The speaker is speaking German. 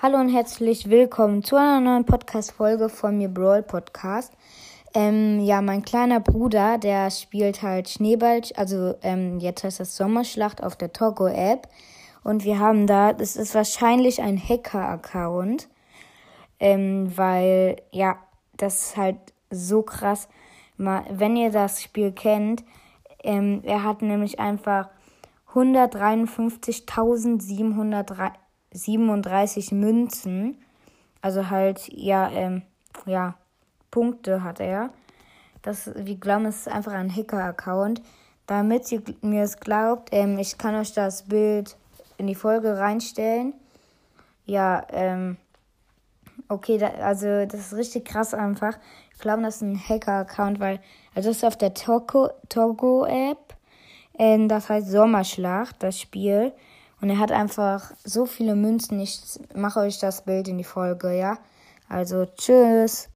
Hallo und herzlich willkommen zu einer neuen Podcast-Folge von mir Brawl Podcast. Ähm, ja, mein kleiner Bruder, der spielt halt Schneeball, also ähm, jetzt heißt das Sommerschlacht auf der Togo-App. Und wir haben da, das ist wahrscheinlich ein Hacker-Account, ähm, weil, ja, das ist halt so krass. Mal, wenn ihr das Spiel kennt, ähm, er hat nämlich einfach 153.703 37 Münzen. Also halt, ja, ähm, ja, Punkte hat er. Das, wir glauben, es ist einfach ein Hacker-Account. Damit ihr mir es glaubt, ähm, ich kann euch das Bild in die Folge reinstellen. Ja, ähm, okay, da, also das ist richtig krass einfach. Ich glaube, das ist ein Hacker-Account, weil, also das ist auf der Togo-App. Togo ähm, das heißt Sommerschlacht, das Spiel. Und er hat einfach so viele Münzen. Ich mache euch das Bild in die Folge, ja? Also, tschüss.